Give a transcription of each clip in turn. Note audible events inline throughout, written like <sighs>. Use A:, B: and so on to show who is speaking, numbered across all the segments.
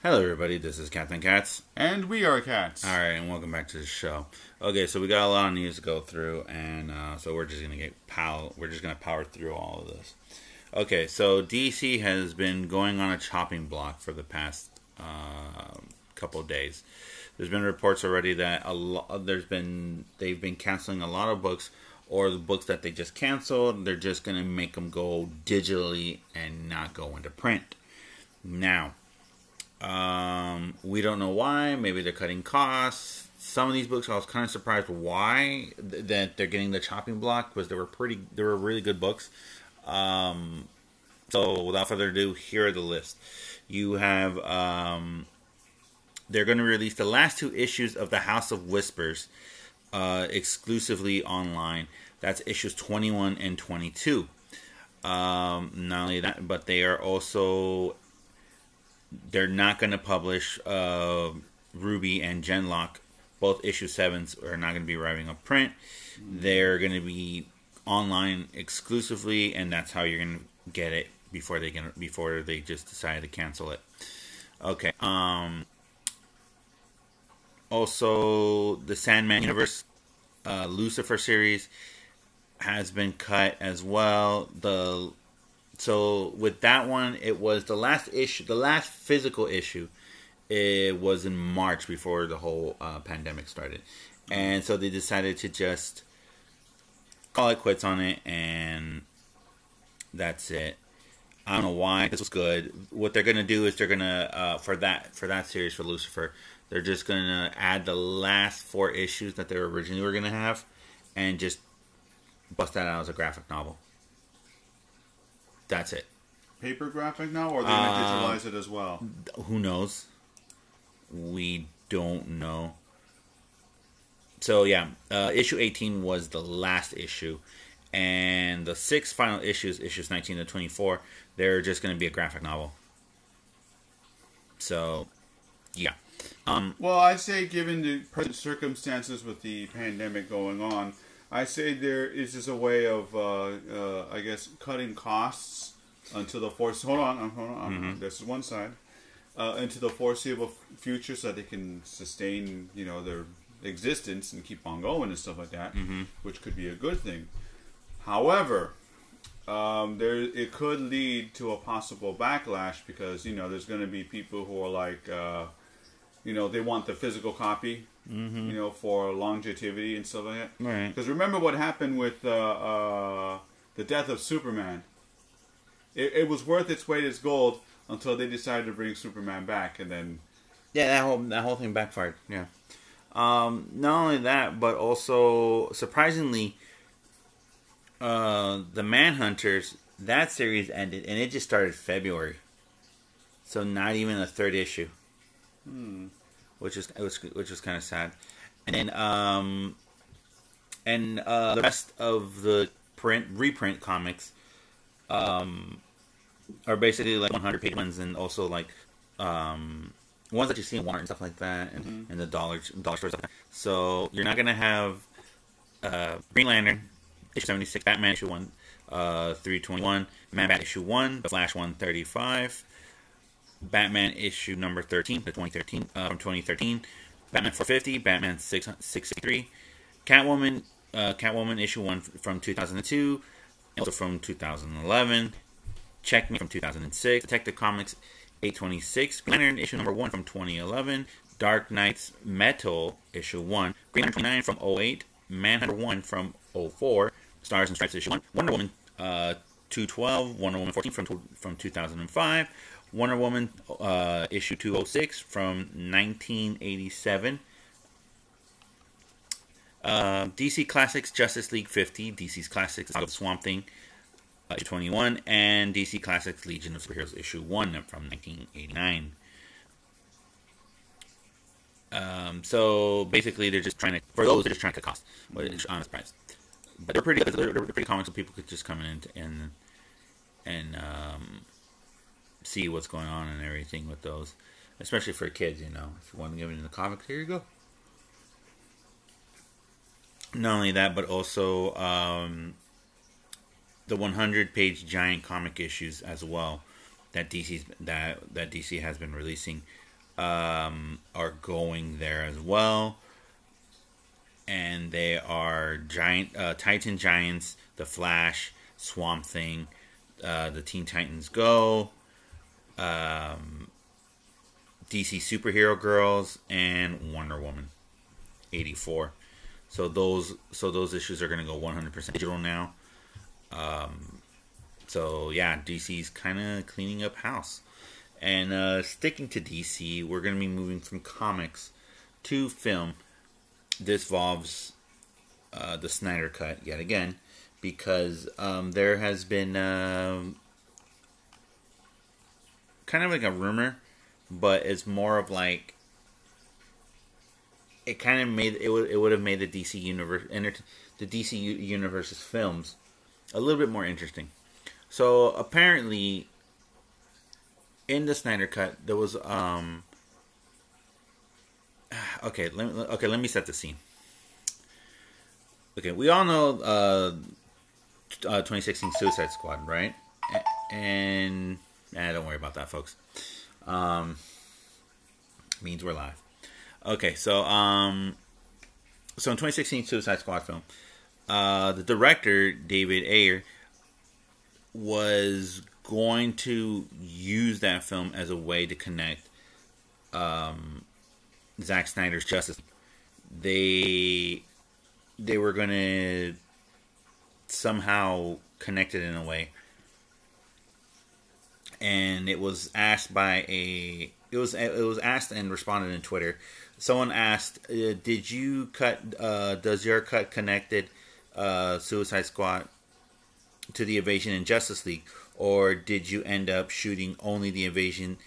A: Hello, everybody. This is Captain Cats.
B: And we are cats.
A: All right, and welcome back to the show. Okay, so we got a lot of news to go through, and uh, so we're just gonna get pow. We're just gonna power through all of this. Okay, so DC has been going on a chopping block for the past uh, couple days. There's been reports already that a lot. There's been they've been canceling a lot of books, or the books that they just canceled. They're just gonna make them go digitally and not go into print. Now, um, we don't know why. Maybe they're cutting costs. Some of these books, I was kind of surprised why th- that they're getting the chopping block because they were pretty, they were really good books. Um, so without further ado, here are the list. You have, um, they're going to release the last two issues of the House of Whispers uh, exclusively online. That's issues 21 and 22. Um, not only that, but they are also they're not going to publish uh, RWBY and Genlock. Both issue sevens are not going to be arriving on print. They're going to be online exclusively, and that's how you're going to get it before they get before they just decide to cancel it. Okay. Um. Also, the Sandman Universe uh, Lucifer series has been cut as well. The so with that one, it was the last issue, the last physical issue. It was in March before the whole uh, pandemic started, and so they decided to just call it quits on it, and that's it. I don't know why this was good. What they're gonna do is they're gonna uh, for that for that series for Lucifer, they're just gonna add the last four issues that they originally were gonna have, and just bust that out as a graphic novel. That's it.
B: Paper graphic now, or are they going to
A: Um,
B: digitalize it as well?
A: Who knows? We don't know. So yeah, uh, issue eighteen was the last issue, and the six final issues, issues nineteen to twenty four, they're just going to be a graphic novel. So, yeah. Um,
B: Well, I say, given the present circumstances with the pandemic going on, I say there is just a way of, uh, uh, I guess, cutting costs until the force. Hold on, hold on.
A: Mm-hmm.
B: This is one side. Uh, into the foreseeable future, so that they can sustain, you know, their existence and keep on going and stuff like that,
A: Mm-hmm.
B: which could be a good thing. However, um, there it could lead to a possible backlash because you know there's going to be people who are like, uh, you know, they want the physical copy, you know, for longevity and stuff like that.
A: Right.
B: Because remember what happened with uh, uh, the death of Superman. It, it was worth its weight as gold until they decided to bring Superman back, and then
A: Yeah, that whole that whole thing backfired. Yeah. Um, not only that, but also surprisingly, uh, the Manhunters that series ended, and it just started February, so not even a third issue, which is which, which was kind of sad. And then, um, and uh, the rest of the print reprint comics, um, are basically like 100 page ones, and also like um ones that you see in Walmart and stuff like that, and, and the dollar dollar stores. Stuff like. So you're not gonna have uh, Green Lantern issue seventy six, Batman issue one, uh, three twenty one, Man Bat issue one, Flash one thirty five, Batman issue number thirteen, the twenty thirteen uh, from twenty thirteen, Batman four fifty, Batman six sixty three, Catwoman uh, Catwoman issue one from two thousand and two, also from two thousand and eleven. Checkmate from 2006, Detective Comics 826, Green Lantern issue number 1 from 2011, Dark Nights Metal issue 1, Green Lantern 29 from 08, Manhunter 1 from 04, Stars and Stripes issue 1, Wonder Woman uh, 212, Wonder Woman 14 from, from 2005, Wonder Woman uh, issue 206 from 1987. Uh, DC Classics Justice League 50, DC's Classics Saga of Swamp Thing, uh, issue 21, and DC Classics Legion of Superheroes issue 1 from 1989. Um, so basically, they're just trying to, for those, they're just trying to cut costs, which I'm surprised. But they're pretty, they're, they're pretty comics, so people could just come in and, and, um, see what's going on and everything with those, especially for kids, you know. If you want to give it in the comics, here you go. Not only that, but also um, the 100 page giant comic issues as well that DC's that that DC has been releasing. um, are going there as well. And they are giant uh, Titan Giants, The Flash, Swamp Thing, uh, the Teen Titans Go, um, DC Superhero Girls, and Wonder Woman, eighty four. So those so those issues are going to go one hundred percent digital now. Um, so yeah, DC's kind of cleaning up house. And uh, sticking to DC, we're going to be moving from comics to film. This involves uh, the Snyder Cut yet again, because um, there has been uh, kind of like a rumor, but it's more of like it kind of made it would it would have made the DC universe the DC universe's films a little bit more interesting. So apparently, in the Snyder Cut, there was um. <sighs> Okay, let me, okay. Let me set the scene. Okay, we all know uh, uh 2016 Suicide Squad, right? And eh, don't worry about that, folks. Um, means we're live. Okay, so um, so in 2016 Suicide Squad film, uh, the director David Ayer was going to use that film as a way to connect um, Zack Snyder's Justice. They they were going to somehow connect it in a way, and it was asked by a it was it was asked and responded in Twitter. Someone asked, uh, "Did you cut? Uh, does your cut connected uh, Suicide Squad to the Invasion in Justice League, or did you end up shooting only the Invasion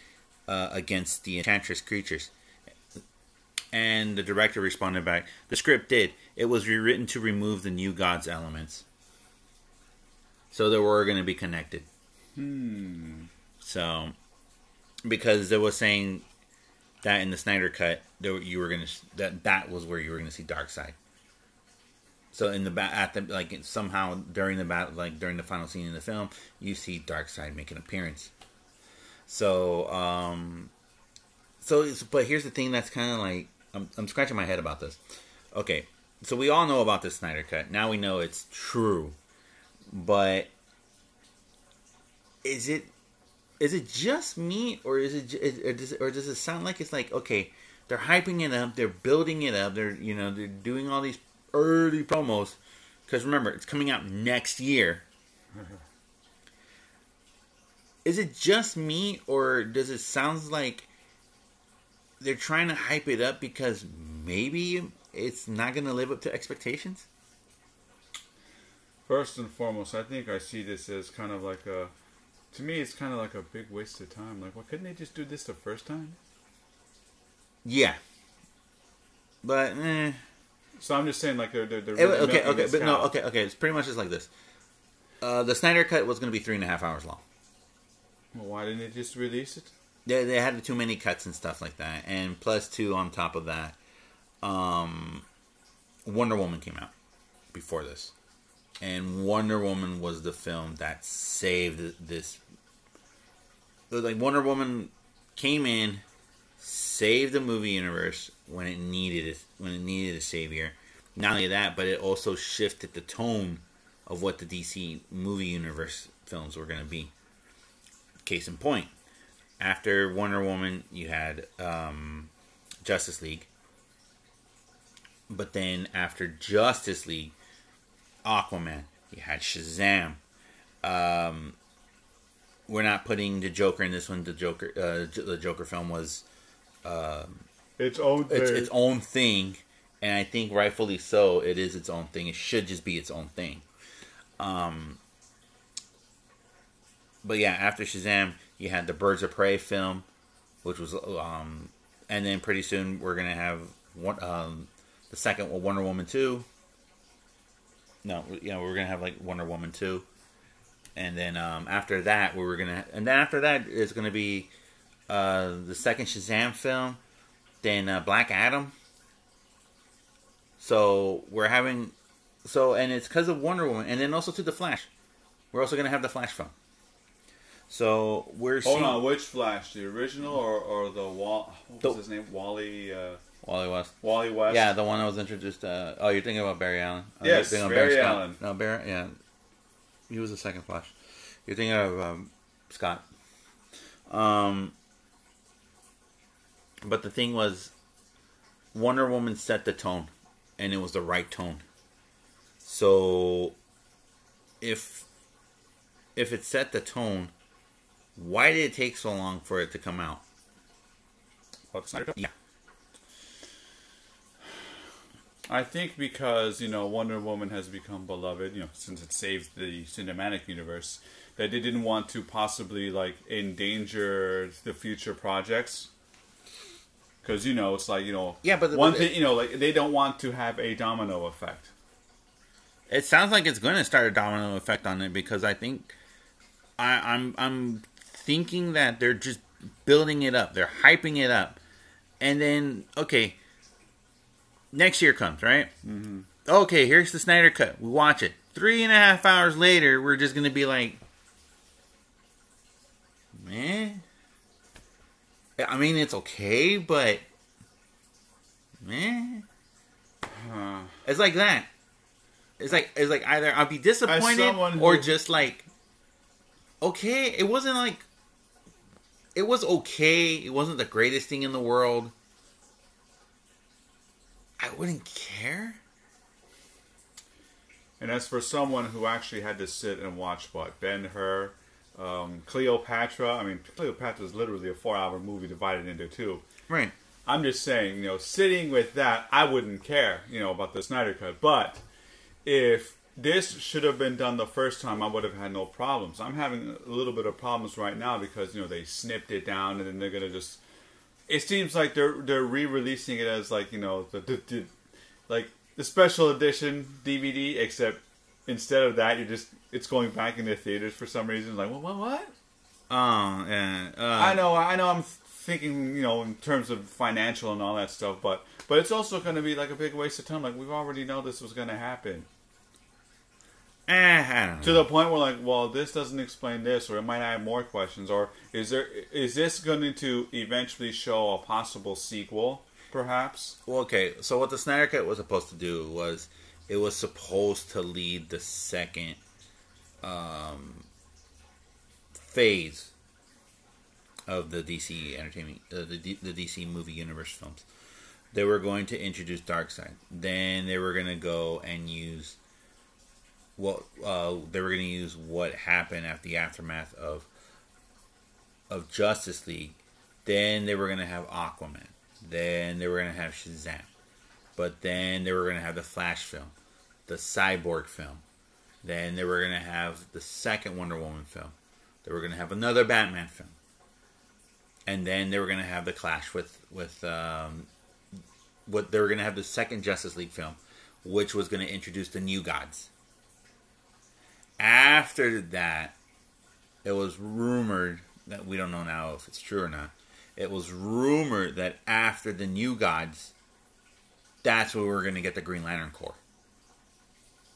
A: uh, against the Enchantress creatures? And the director responded back, the script did. It was rewritten to remove the new gods elements. So they were going to be connected.
B: Hmm.
A: So, because they was saying that in the Snyder cut, there, you were to that that was where you were to see Darkseid. So in the bat at the like somehow during the battle like during the final scene in the film, you see Darkseid make an appearance. So um so but here's the thing that's kind of like I'm I'm scratching my head about this. Okay. So we all know about the Snyder cut. Now we know it's true. But is it is it just me or is it or does it, or does it sound like it's like okay, they're hyping it up, they're building it up, they're you know, they're doing all these early promos because remember it's coming out next year. <laughs> Is it just me, or does it sound like they're trying to hype it up because maybe it's not going to live up to expectations?
B: First and foremost, I think I see this as kind of like a. To me, it's kind of like a big waste of time. Like, why couldn't they just do this the first time?
A: Yeah. But, eh.
B: So I'm just saying, like they're they're, they're
A: It-
B: really
A: okay, okay, but no, okay, okay. It's pretty much just like this. Uh, the Snyder cut was going to be three and a half hours long.
B: Well, why didn't they just release it?
A: They they had too many cuts and stuff like that, and plus two on top of that, um, Wonder Woman came out before this, and Wonder Woman was the film that saved this. Like Wonder Woman came in, saved the movie universe when it needed it, when it needed a savior. Not only that, but it also shifted the tone of what the DC movie universe films were going to be. Case in point, after Wonder Woman, you had um, Justice League. But then after Justice League, Aquaman, you had Shazam. Um, we're not putting the Joker in this one. The Joker, uh, the Joker film was um,
B: Its own thing.
A: it's its own thing, and I think rightfully so. It is its own thing. It should just be its own thing. Um, but yeah, after Shazam, you had the Birds of Prey film, which was um, and then pretty soon we're gonna have one um, the second Wonder Woman two. No, you know we're gonna have like Wonder Woman two, and then um, after that we were gonna, and then after that is gonna be uh, the second Shazam film, then uh, Black Adam. So we're having, so and it's because of Wonder Woman, and then also to the Flash. We're also gonna have the Flash film. So we're
B: Hold
A: seeing
B: on, which Flash? The original or, or the Wall? What was
A: The-
B: his name? Wally. Uh,
A: Wally West.
B: Wally West.
A: Yeah, the one that was introduced. Uh, oh, you're thinking about Barry Allen. Oh,
B: Yes, Barry
A: Scott.
B: Allen.
A: No, Barry. Yeah, he was the second Flash. You're thinking of um, Scott. Um, but the thing was, Wonder Woman set the tone, and it was the right tone. So, if if it set the tone, why did it take so long for it to come out?
B: Cut?
A: Yeah.
B: I think because you know Wonder Woman has become beloved, you know, since it saved the cinematic universe, that they didn't want to possibly like endanger the future projects. Because you know, it's like you know,
A: Yeah, but the-
B: one
A: but
B: thing you know, like they don't want to have a domino effect.
A: It sounds like it's going to start a domino effect on it because I think I, I'm I'm thinking that they're just building it up. They're hyping it up, and then okay, next year comes right. Mm-hmm. Okay, here's the Snyder cut. We watch it. Three and a half hours later, we're just going to be like, man. I mean, it's okay, but man,
B: Uh,
A: it's like that. It's like it's like either I'll be disappointed or
B: who-
A: just like okay. It wasn't like it was okay. It wasn't the greatest thing in the world. I wouldn't care.
B: and as for someone who actually had to sit and watch what Ben Hur, um, Cleopatra. I mean, Cleopatra is literally a four-hour movie divided into two.
A: Right.
B: I'm just saying, you know, sitting with that, I wouldn't care, you know, about the Snyder Cut. But if this should have been done the first time, I would have had no problems. I'm having a little bit of problems right now because you know they snipped it down and then they're gonna just. It seems like they're they're re-releasing it as like you know the, the, the like the special edition DVD, except instead of that, you're just it's going back into theaters for some reason. Like what what what?
A: Oh yeah. Uh,
B: I know, I know. I'm thinking, you know, in terms of financial and all that stuff, but but it's also going to be like a big waste of time. Like we already know this was going to happen
A: Eh, I don't know.
B: To the point where, like, well, this doesn't explain this, or it might add more questions, or is there is this going to eventually show a possible sequel, perhaps?
A: Well, okay. So what the Snyder Cut was supposed to do was it was supposed to lead the second um, phase of the DC entertainment, uh, the D- the DC movie universe films. They were going to introduce Darkseid. Then they were going to go and use what uh, they were going to use what happened after the aftermath of of Justice League. Then they were going to have Aquaman. Then they were going to have Shazam. But then they were going to have the Flash film, the Cyborg film. Then they were going to have the second Wonder Woman film. They were going to have another Batman film. And then they were going to have the clash with with um, what they were going to have the second Justice League film, which was going to introduce the new gods. After that, it was rumored that we don't know now if it's true or not. It was rumored that after the new gods, that's when we were going to get the Green Lantern Corps.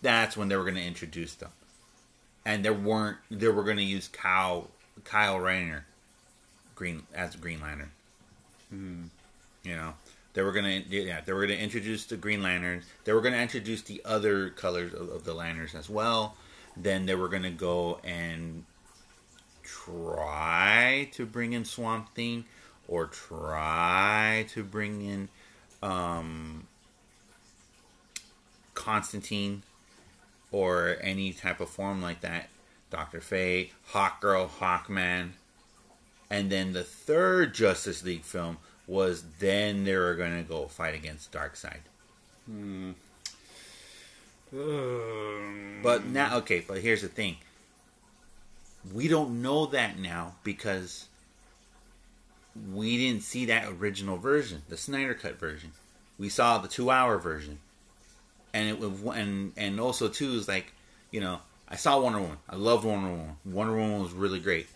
A: That's when they were going to introduce them, and there weren't. They were going to use Kyle Kyle Rayner, Green as a Green Lantern. Hmm. You know, they were going to yeah they were going to introduce the Green Lanterns. They were going to introduce the other colors of, of the lanterns as well. Then they were going to go and try to bring in Swamp Thing or try to bring in um, Constantine or any type of form like that. Doctor Fate, Hawkgirl, Hawkman. And then the third Justice League film was then they were going to go fight against Darkseid. But now, okay, but here's the thing. We don't know that now because we didn't see that original version, the Snyder Cut version. We saw the two-hour version, and it was and and also too is like, you know, I saw Wonder Woman. I loved Wonder Woman. Wonder Woman was really great.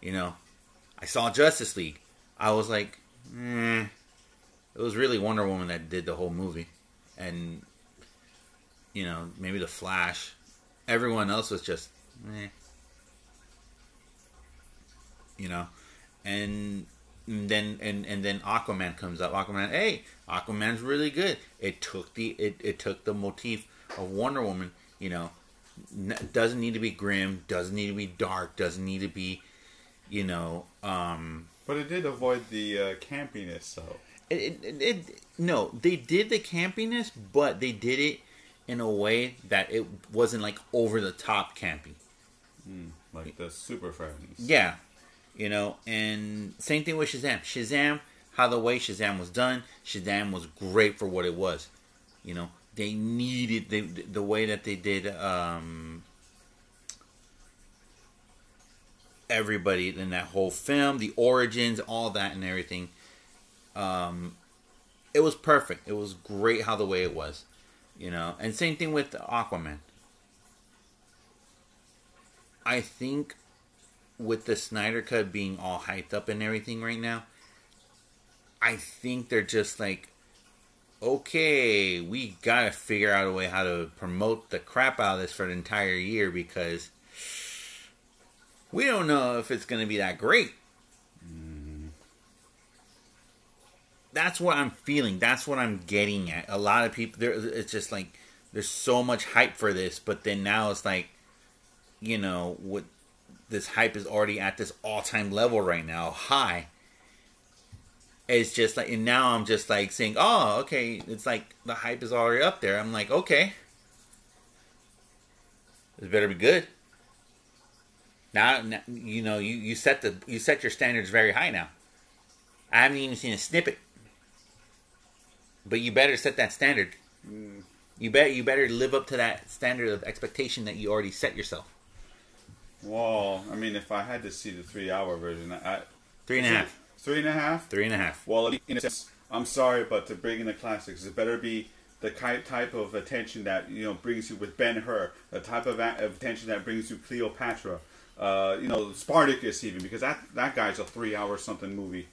A: You know, I saw Justice League. I was like, eh. It was really Wonder Woman that did the whole movie, and you know, maybe the Flash. Everyone else was just, eh. you know, and then and and then Aquaman comes up. Aquaman, hey, Aquaman's really good. It took the it, it took the motif of Wonder Woman, you know, doesn't need to be grim, doesn't need to be dark, doesn't need to be, you know, um,
B: But it did avoid the uh, campiness, though.
A: it, it, it no, they did the campiness, but they did it in a way that it wasn't like over the top campy.
B: Like the Super Friends.
A: Yeah, you know, and same thing with Shazam. Shazam, how the way Shazam was done, Shazam was great for what it was. You know, they needed the the way that they did um, everybody in that whole film, the origins, all that, and everything. Um, it was perfect. It was great how the way it was, you know. And same thing with Aquaman. I think with the Snyder Cut being all hyped up and everything right now, I think they're just like, okay, we gotta figure out a way how to promote the crap out of this for an entire year because we don't know if it's gonna be that great. That's what I'm feeling. That's what I'm getting at. A lot of people, there, it's just like there's so much hype for this, but then now it's like, you know, what this hype is already at this all time level right now, high. It's just like, and now I'm just like saying, oh, okay, it's like the hype is already up there. I'm like, okay, this better be good. Now, now, you know, you, you set the you set your standards very high now. I haven't even seen a snippet, but you better set that standard. You bet you better live up to that standard of expectation that you already set yourself.
B: Well, I mean, if I had to see the three-hour version, I,
A: Three and a half.
B: Three and a half.
A: Three and a half.
B: Well, in a sense, I'm sorry, but to bring in the classics, it better be the type of attention that you know brings you with Ben Hur, the type of, a- of attention that brings you Cleopatra, uh, you know Spartacus, even because that that guy's a three-hour something movie.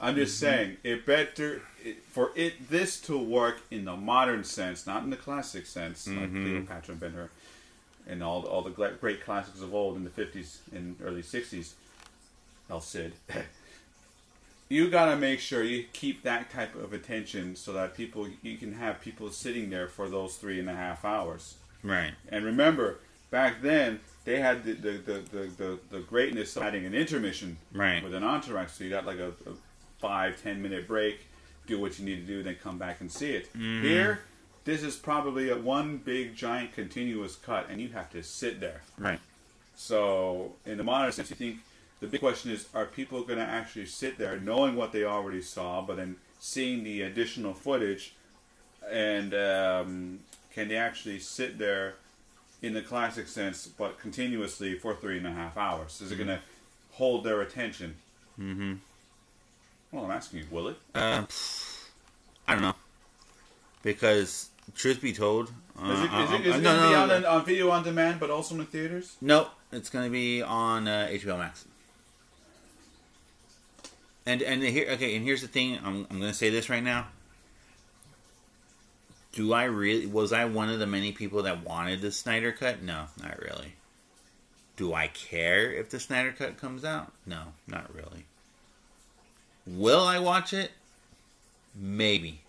B: I'm just mm-hmm. saying, it better it, for it this to work in the modern sense, not in the classic sense, like mm-hmm. Cleopatra and Ben Hur, and all all the great classics of old in the 50s and early 60s. El Cid. <laughs> you gotta make sure you keep that type of attention so that people you can have people sitting there for those three and a half hours.
A: Right.
B: And remember, back then they had the the, the, the, the, the greatness of adding an intermission
A: Right.
B: with an entourage. So you got like a, a five ten minute break, do what you need to do, then come back and see it. Here, this is probably a one big giant continuous cut, and you have to sit there.
A: Right.
B: So, in the modern sense, you think the big question is: Are people going to actually sit there, knowing what they already saw, but then seeing the additional footage, and um, can they actually sit there in the classic sense, but continuously for three and a half hours? Is it going to hold their attention?
A: Mm-hmm.
B: Well, I'm asking you, will it?
A: Uh, I don't know. Because truth be told, uh,
B: Is it, is
A: uh,
B: it, is
A: uh,
B: it
A: no,
B: going to
A: no,
B: be on,
A: no.
B: an- on video on demand, but also in theaters?
A: No, it's going to be on uh, HBO Max. And and here, okay, and here's the thing. I'm I'm going to say this right now. Do I really? Was I one of the many people that wanted the Snyder cut? No, not really. Do I care if the Snyder cut comes out? No, not really. Will I watch it? Maybe.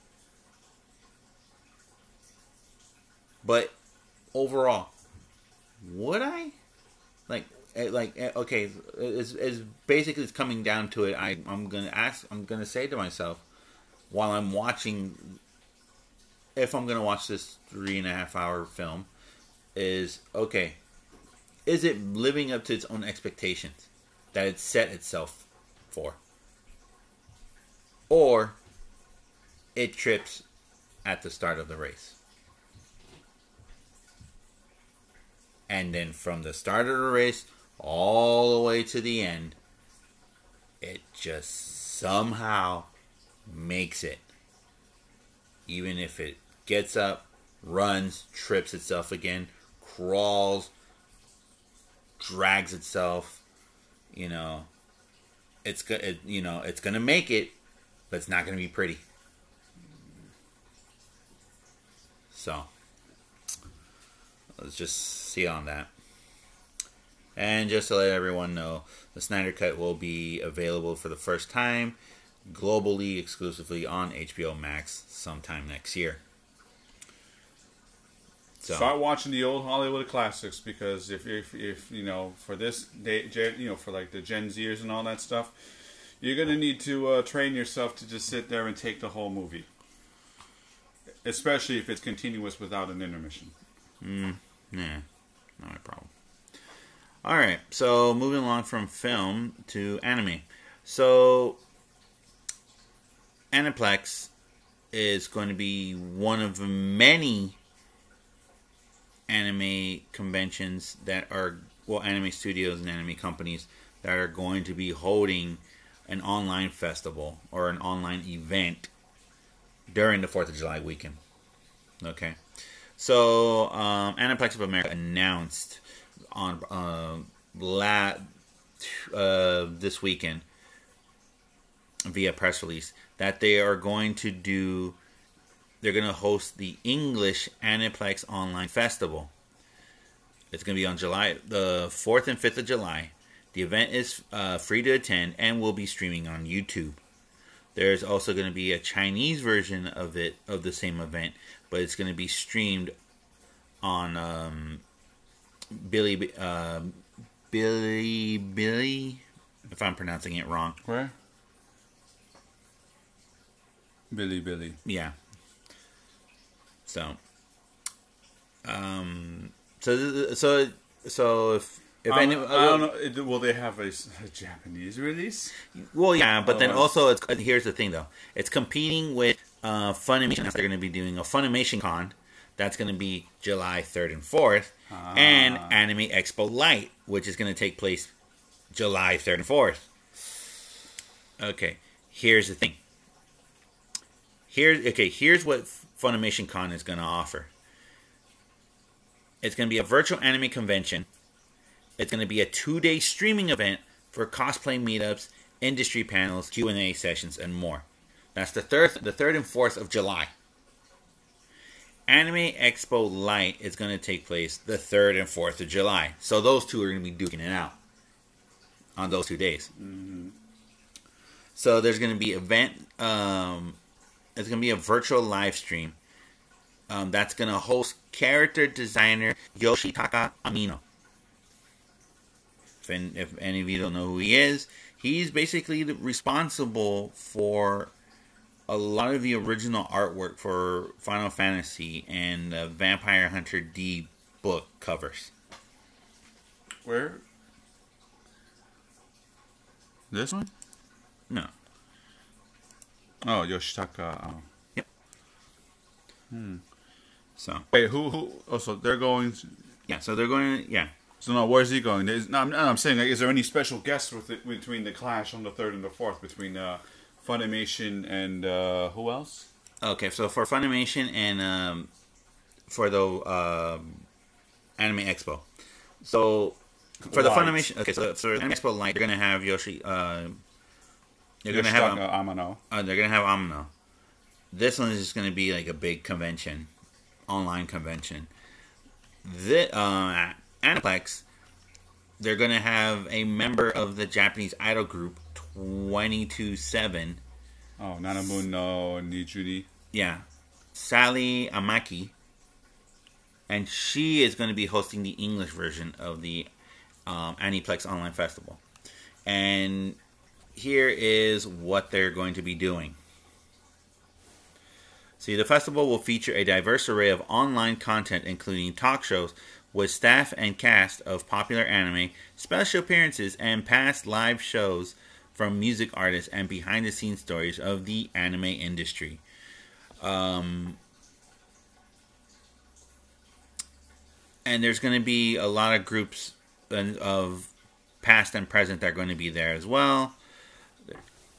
A: But overall, would I? Like, eh, like eh, okay, it's, it's basically it's coming down to it. I I'm gonna ask. I'm gonna say to myself while I'm watching, if I'm gonna watch this three and a half hour film, is okay. Is it living up to its own expectations that it set itself for, or it trips at the start of the race? and then from the start of the race all the way to the end, it just somehow makes it. Even if it gets up, runs, trips itself again, crawls, drags itself, you know, it's it, you know, it's going to make it, but it's not going to be pretty. So, let's just see on that. And just to let everyone know, the Snyder Cut will be available for the first time globally exclusively on HBO Max sometime next year.
B: So. Start watching the old Hollywood classics because if, if, if you know for this day, you know for like the Gen Zers and all that stuff, you're gonna need to uh, train yourself to just sit there and take the whole movie, especially if it's continuous without an intermission.
A: Mm, yeah, not a problem. All right, so moving along from film to anime. So, Aniplex is going to be one of many anime conventions that are well anime studios and anime companies that are going to be holding an online festival or an online event during the 4th of July weekend. Okay. So, um, Aniplex of America announced on uh, la- uh, this weekend via press release that they are going to do they're going to host the English Aniplex Online Festival. It's going to be on July the 4th and 5th of July. The event is uh, free to attend and will be streaming on YouTube. There's also going to be a Chinese version of it of the same event, but it's going to be streamed on um, Billy uh, Billy Billy. If I'm pronouncing it wrong,
B: where? Bilibili.
A: Yeah, so, um, so so so if if
B: um, any, I don't know. Will they have a, a, Japanese release?
A: Well, yeah, but then also it's here's the thing though. It's competing with uh, Funimation. They're going to be doing a Funimation Con. That's going to be July third and fourth, ah. and Anime Expo Light, which is going to take place July third and fourth. Okay, here's the thing. Here's okay. Here's what Funimation Con is going to offer. It's going to be a virtual anime convention. It's going to be a two-day streaming event for cosplay meetups, industry panels, Q&A sessions, and more. That's the third, the third and fourth of July. Anime Expo Light is going to take place the third and fourth of July. So those two are going to be duking it out on those two days. Mm-hmm. So there's going to be event um, it's going to be a virtual live stream um, that's going to host character designer Yoshitaka Amano. If, any, if any of you don't know who he is, he's basically responsible for a lot of the original artwork for Final Fantasy and uh, Vampire Hunter D book covers.
B: Where? This one?
A: No.
B: Oh, Yoshitaka. Oh.
A: Yep.
B: Hmm.
A: So
B: wait, who? Who? Oh, so they're going. To,
A: yeah. So they're going. Yeah.
B: So now, where's he going? There's, no, I'm, no, I'm saying, like, is there any special guests with it, between the clash on the third and the fourth between uh, Funimation and uh, who else?
A: Okay, so for Funimation and um, for the um, Anime Expo, so for Light. the Funimation, okay, so for the Anime Expo Light, you're gonna have Yoshi. Uh,
B: they're gonna have um, Amano.
A: Uh, they're gonna have Amano. This one is just gonna be like a big convention, online convention. The uh, Aniplex, they're gonna have a member of the Japanese idol group Twenty Two Seven.
B: Oh, Nanabun no Nijuni.
A: Yeah, Sally Amaki, and she is going to be hosting the English version of the um, Aniplex Online Festival, and here is what they're going to be doing. See, the festival will feature a diverse array of online content, including talk shows with staff and cast of popular anime, special appearances, and past live shows from music artists and behind the scenes stories of the anime industry. Um, and there's going to be a lot of groups of past and present that are going to be there as well.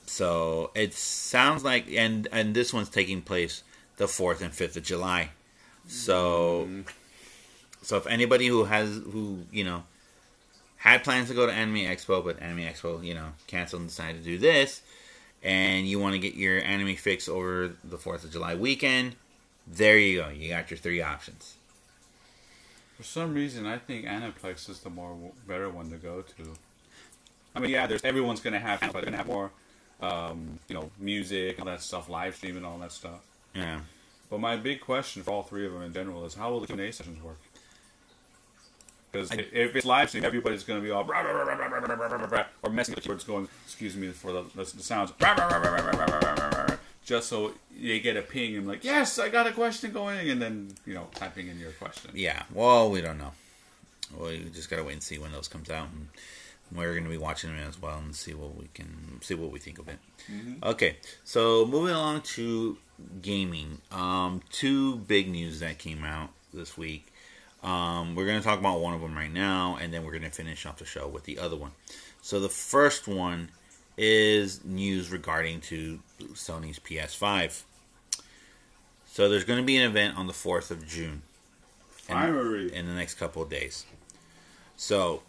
A: So it sounds like, and and this one's taking place the fourth and fifth of July. So, mm. So if anybody who has who you know had plans to go to Anime Expo, but Anime Expo you know canceled and decided to do this, and you want to get your anime fix over the Fourth of July weekend, there you go. You got your three options.
B: For some reason, I think Aniplex is the more better one to go to. I mean, yeah, there's everyone's gonna have, but they're gonna have more, um, you know, music, all that stuff, live streaming, all that stuff.
A: Yeah.
B: But my big question for all three of them in general is how will the Q&A sessions work? Because if it's live stream, everybody's going to be all rah, rah, rah, rah, rah, rah, rah, or messing with keyboards, going, excuse me for the, the, the sounds, rah, rah, rah, rah, rah, rah, rah, rah, rah, just so they get a ping and like, yes, I got a question going, and then you know typing in your question.
A: Yeah. Well, we don't know. Well, you just gotta wait and see when those comes out, and we're gonna be watching them as well and see what we can see what we think of it. Okay. So moving along to gaming. Um, two big news that came out this week. Um, we're going to talk about one of them right now, and then we're going to finish off the show with the other one. So the first one is news regarding to Sony's PS5. So there's going to be an event on the 4th of June
B: Primary.
A: in the next couple of days. So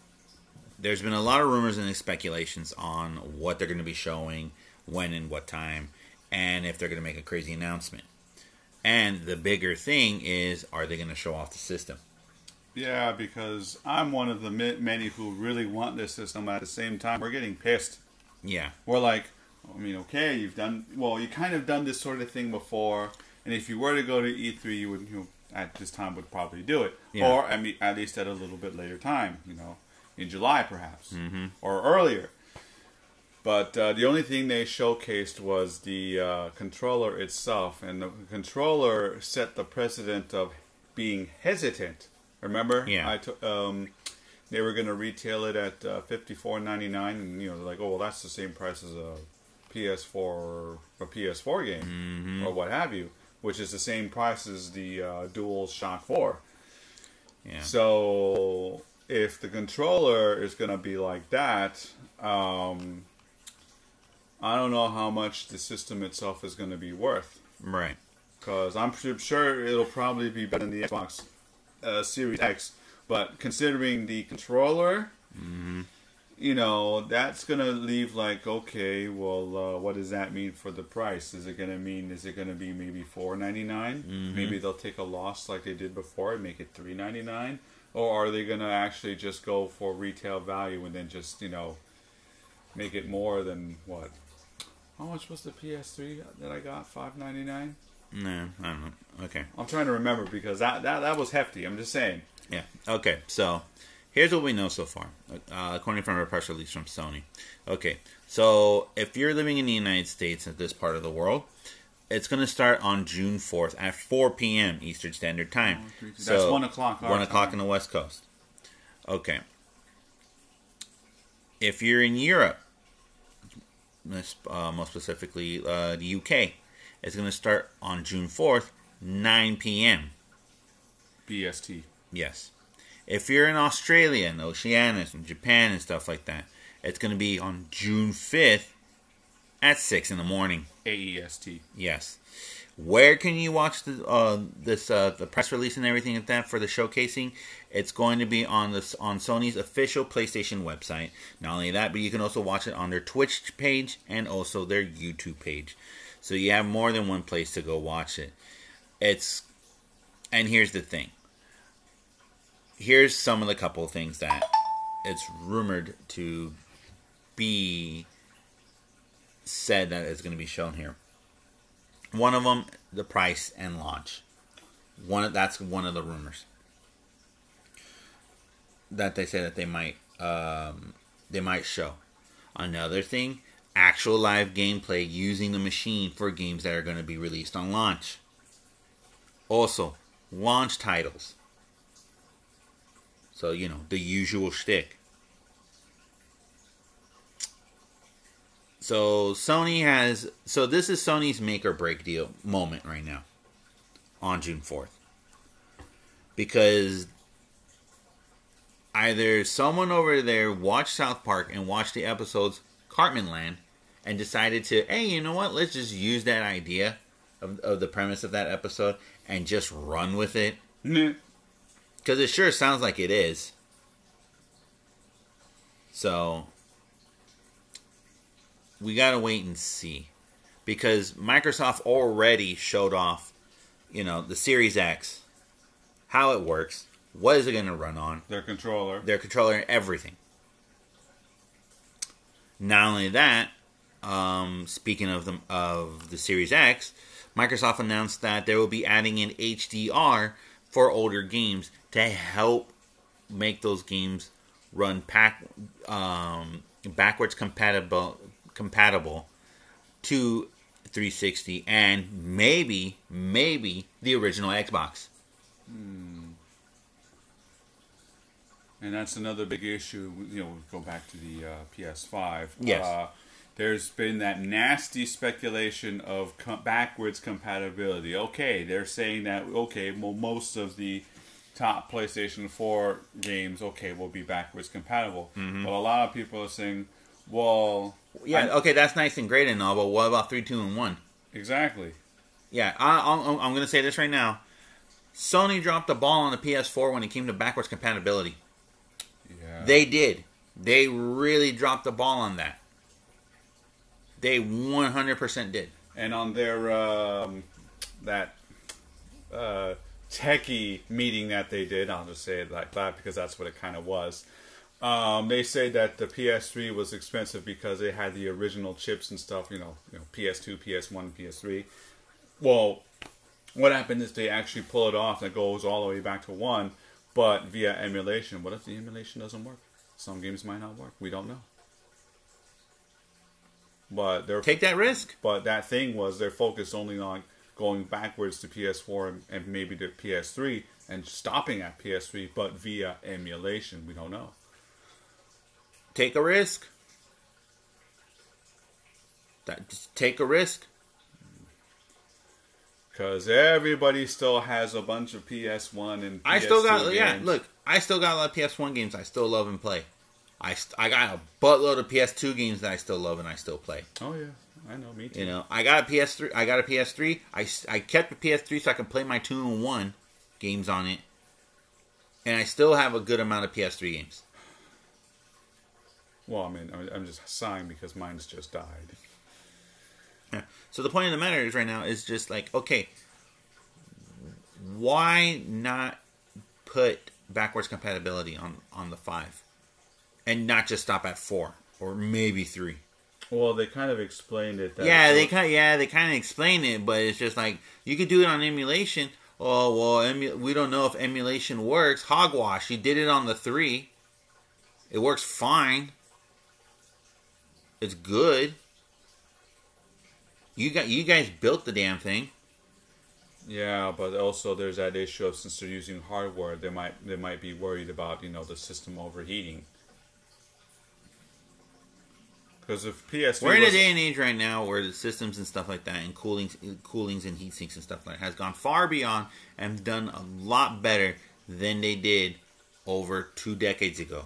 A: there's been a lot of rumors and speculations on what they're going to be showing, when and what time, and if they're going to make a crazy announcement. And the bigger thing is, are they going to show off the system?
B: Yeah, because I'm one of the many who really want this system. At the same time, we're getting pissed.
A: Yeah,
B: We're like, I mean, okay, you've done well. You kind of done this sort of thing before, and if you were to go to E3, you would, you know, at this time would probably do it,
A: Yeah.
B: or I mean, at least at a little bit later time, you know, in July perhaps, or earlier. But uh, the only thing they showcased was the uh, controller itself, and the controller set the precedent of being hesitant. Remember?
A: Yeah.
B: I took. Um, they were going to retail it at uh, fifty four ninety nine, and you know, they're like, oh, well, that's the same price as a PS4 or a PS4 game or what have you, which is the same price as the uh, Dual Shock Four.
A: yeah,
B: So if the controller is going to be like that, um, I don't know how much the system itself is going to be worth.
A: right.
B: Because I'm sure it'll probably be better than the Xbox uh, Series X. But considering the controller, you know, that's going to leave like, okay, well, uh, what does that mean for the price? Is it going to mean, is it going to be maybe four Maybe they'll take a loss like they did before and make it three ninety nine, Or are they going to actually just go for retail value and then just, you know, make it more than what? How much was the PS3 that I got? Five ninety nine.
A: No, I don't know. Okay.
B: I'm trying to remember because that, that that was hefty. I'm just saying.
A: Yeah. Okay. So here's what we know so far, uh, according from a press release from Sony. Okay. So if you're living in the United States at this part of the world, it's going to start on June 4th at 4 p.m. Eastern Standard Time.
B: That's one o'clock our
A: One o'clock
B: time.
A: in the West Coast. Okay. If you're in Europe, uh, most specifically uh, the UK, it's going to start on June 4th, 9 p.m.
B: BST.
A: Yes. If you're in Australia and Oceania and Japan and stuff like that, it's going to be on June 5th at 6 in the morning.
B: AEST.
A: Yes. Where can you watch the uh, this uh, the press release and everything like that for the showcasing? It's going to be on this on Sony's official PlayStation website. Not only that, but you can also watch it on their Twitch page and also their YouTube page. So you have more than one place to go watch it. It's and here's the thing. Here's some of the couple of things that it's rumored to be said that is going to be shown here. One of them, the price and launch. One that's one of the rumors that they say that they might um, they might show. Another thing, actual live gameplay using the machine for games that are going to be released on launch. Also, launch titles. So you know the usual shtick. So Sony has so this is Sony's make or break deal moment right now on June 4th. Because either someone over there watched South Park and watched the episodes Cartman Land and decided to, hey, you know what? Let's just use that idea of, of the premise of that episode and just run with it. Because it sure sounds like it is. So, we gotta wait and see. Because Microsoft already showed off, you know, the Series X, how it works, What is it going to run on?
B: Their controller.
A: Their controller and everything. Not only that, um, speaking of the of the Series X, Microsoft announced that they will be adding in HDR for older games to help make those games run pack, um, backwards compatible compatible to 360 and maybe maybe the original Xbox.
B: And that's another big issue. You know, we go back to the uh, PS5.
A: Yes.
B: Uh, there's been that nasty speculation of com- backwards compatibility. Okay, they're saying that okay, well, most of the top PlayStation 4 games, okay, will be backwards compatible. Mm-hmm. But a lot of people are saying, well,
A: Yeah,
B: I-
A: okay, that's nice and great and all, but what about three, two, and one?
B: exactly.
A: Yeah, I, I'm, I'm going to say this right now. Sony dropped the ball on the PS4 when it came to backwards compatibility.
B: Yeah.
A: They did. They really dropped the ball on that. They 100% did.
B: and on their um, that uh, techie meeting that they did, I'll just say it like that because that's what it kind of was. Um, they say that the PS3 was expensive because they had the original chips and stuff. You know, you know, PS2, PS1, PS3. Well, what happened is they actually pull it off. and it goes all the way back to one, but via emulation. What if the emulation doesn't work? Some games might not work. We don't know. But they're
A: Take that risk.
B: but that thing was they're focused only on going backwards to PS4 and, and maybe to PS3 and stopping at PS3, but via emulation. We don't know.
A: Take a risk. That, just take a risk.
B: Because everybody still has a bunch of PS1 and PS2
A: I still got, yeah, look, I still got a lot of PS1 games I still love and play. I, st- I got a buttload of PS2 games that I still love and I still play.
B: Oh, yeah. I know, me too.
A: You know, I got a PS3. I got a PS3. I, I kept the PS3 so I can play my two and one games on it, and I still have a good amount of PS3 games.
B: Well, I mean, I'm- I'm just sighing because mine's just died. Yeah.
A: So the point of the matter is right now is just like, okay, why not put backwards compatibility on on the five, and not just stop at four or maybe three?
B: Well, they kind of explained it. That
A: yeah, they kind yeah they kind of explain it, but it's just like you could do it on emulation. Oh well, emu- we don't know if emulation works. Hogwash, you did it on the three. It works fine. It's good. You got you guys built the damn thing.
B: Yeah, but also there's that issue of since they're using hardware, they might they might be worried about you know the system overheating. Because if PS3
A: We're in a day and age right now where the systems and stuff like that, and coolings, coolings and heat sinks and stuff like that, has gone far beyond and done a lot better than they did over two decades ago.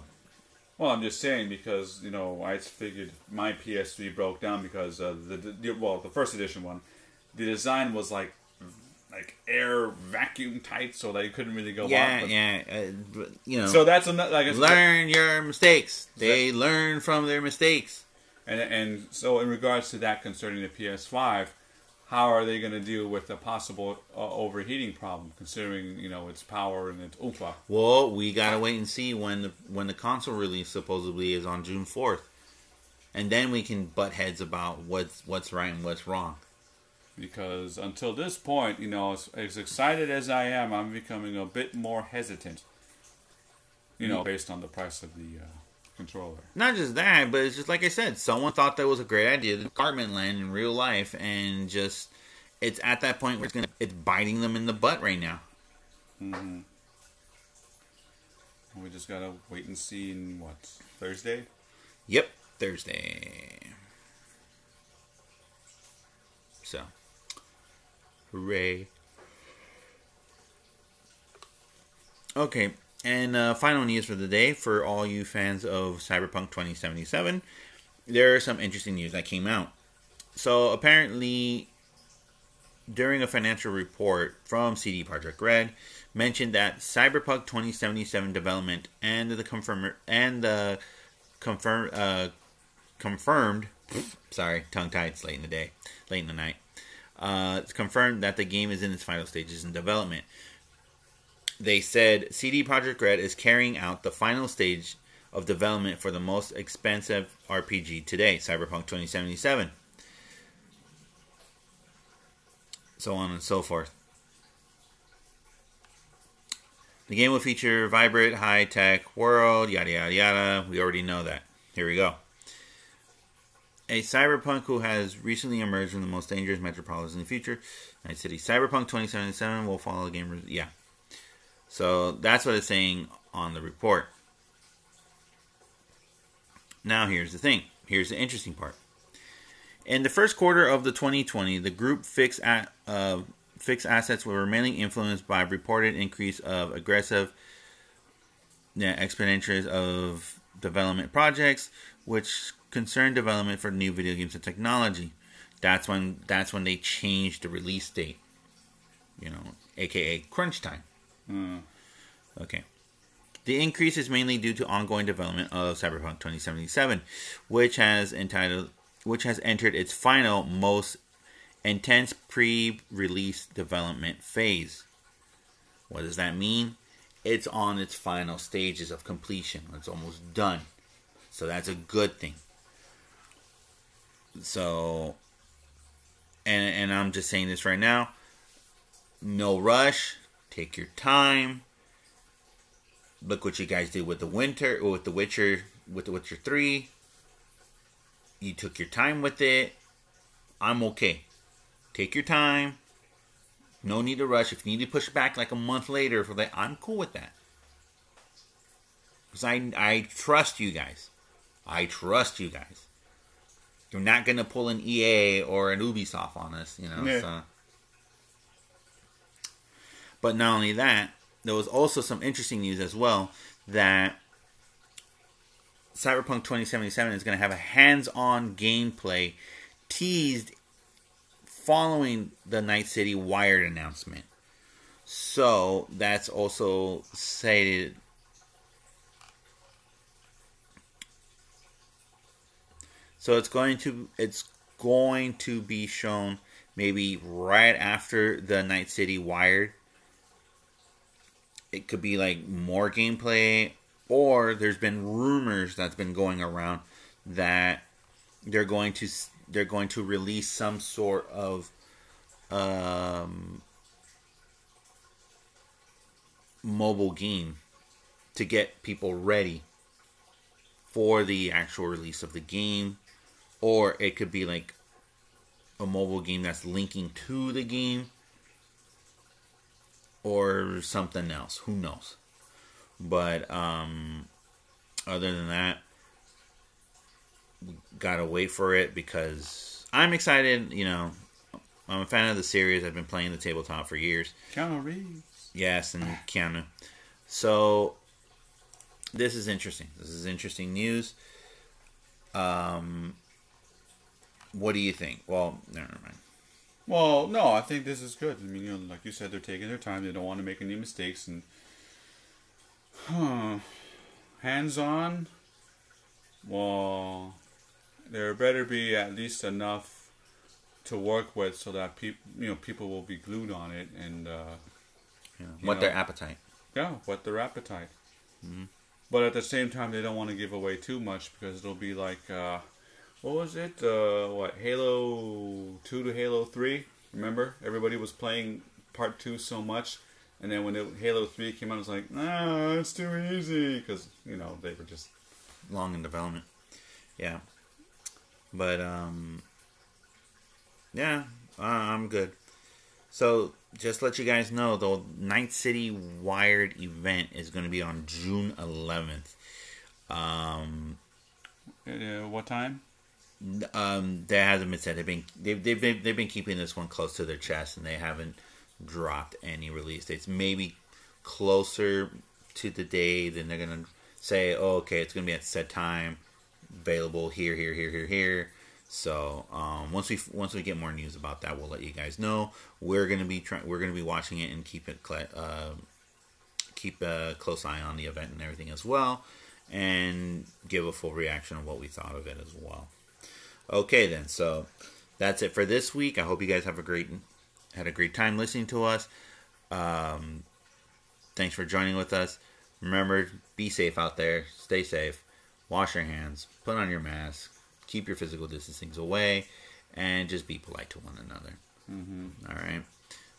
B: Well, I'm just saying because you know I figured my PS3 broke down because uh, the, the well the first edition one, the design was like like air vacuum tight, so that you couldn't really go
A: yeah,
B: but-
A: yeah, uh, you know.
B: So that's another like
A: learn your mistakes. They learn from their mistakes.
B: And and so in regards to that concerning the PS5, how are they going to deal with a possible uh, overheating problem, considering you know its power and its oomph?
A: Well, we gotta wait and see when the when the console release supposedly is on June fourth, and then we can butt heads about what's what's right and what's wrong.
B: because until this point, you know, as, as excited as I am, I'm becoming a bit more hesitant. You know, based on the price of the uh, controller.
A: Not just that, but it's just like I said, someone thought that was a great idea, the apartment land in real life, and just it's at that point where it's gonna it's biting them in the butt right now.
B: hmm We just gotta wait and see in what Thursday.
A: Yep, Thursday. So, hooray. Okay, and uh, final news for the day for all you fans of Cyberpunk 2077. There are some interesting news that came out. So, apparently, during a financial report from CD Projekt Red, mentioned that Cyberpunk 2077 development and the confirm and the confirm uh, confirmed. <laughs> Sorry, tongue tied. It's late in the day, late in the night. Uh, it's confirmed that the game is in its final stages in development. They said CD Projekt Red is carrying out the final stage of development for the most expensive RPG today, Cyberpunk 2077. So on and so forth. The game will feature vibrant, high tech world, yada yada yada. We already know that. Here we go. A cyberpunk who has recently emerged from the most dangerous metropolis in the future, Night City. Cyberpunk 2077 will follow the game. Yeah. So that's what it's saying on the report. Now here's the thing. Here's the interesting part. In the first quarter of the 2020, the group fixed at, uh, fixed assets were mainly influenced by reported increase of aggressive yeah, expenditures of development projects, which concern development for new video games and technology. That's when that's when they changed the release date. You know, aka crunch time.
B: Mm.
A: Okay. The increase is mainly due to ongoing development of Cyberpunk 2077, which has entitled which has entered its final most intense pre-release development phase. What does that mean? It's on its final stages of completion. It's almost done. So that's a good thing. So and and I'm just saying this right now. No rush. Take your time. Look what you guys did with the winter with the Witcher with the Witcher 3. You took your time with it. I'm okay. Take your time. No need to rush. If you need to push back like a month later for that, I'm cool with that. Because I, I trust you guys. I trust you guys. You're not going to pull an EA or an Ubisoft on us, you know.
B: Yeah.
A: So. But not only that, there was also some interesting news as well that Cyberpunk 2077 is going to have a hands-on gameplay teased following the Night City Wired announcement. So that's also stated. So it's going to it's going to be shown maybe right after the Night City Wired. It could be like more gameplay or there's been rumors that's been going around that they're going to they're going to release some sort of um, mobile game to get people ready for the actual release of the game. Or it could be like a mobile game that's linking to the game or something else who knows but um, other than that, we gotta wait for it because I'm excited. You know, I'm a fan of the series. I've been playing the tabletop for years.
B: Keanu Reeves.
A: Yes, and Keanu. So this is interesting. This is interesting news. Um, what do you think? Well, never mind.
B: Well, no, I think this is good. I mean, you know, like you said, they're taking their time. They don't want to make any mistakes, and huh, hands-on. Well, there better be at least enough to work with so that people, you know, people will be glued on it, and uh,
A: Yeah. What
B: know.
A: their appetite?
B: yeah, whet their appetite.
A: Mhm.
B: But at the same time, they don't want to give away too much because it'll be like, uh, what was it? Uh, what Halo Two to Halo Three? Remember, everybody was playing Part Two so much, and then when it, Halo Three came out, it was like, ah, it's too easy because you know they were just
A: long in development. Yeah, but um, yeah, I'm good. So just let you guys know, the Night City Wired event is going to be on June 11th. Um,
B: uh, what time?
A: Um, that hasn't been said. They've been they've, they've been they've been keeping this one close to their chest, and they haven't dropped any release dates. Maybe closer to the day, then they're gonna say, "Oh, okay, it's gonna be at set time, available here, here, here, here, here." So um, once we once we get more news about that, we'll let you guys know. We're gonna be trying. We're gonna be watching it and keep it uh, keep a close eye on the event and everything as well, and give a full reaction of what we thought of it as well. Okay, then. So that's it for this week. I hope you guys have a great had a great time listening to us. Um, thanks for joining with us. Remember, be safe out there. Stay safe. Wash your hands. Put on your mask. Keep your physical distancing away, and just be polite to one another.
B: Mm-hmm.
A: All right.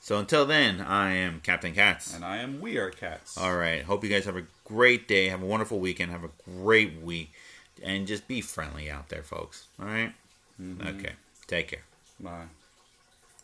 A: So until then, I am Captain Katz.
B: And I am We Are Cats.
A: All right. Hope you guys have a great day. Have a wonderful weekend. Have a great week. And just be friendly out there, folks. All right?
B: Mhm.
A: Okay. Take care.
B: Bye.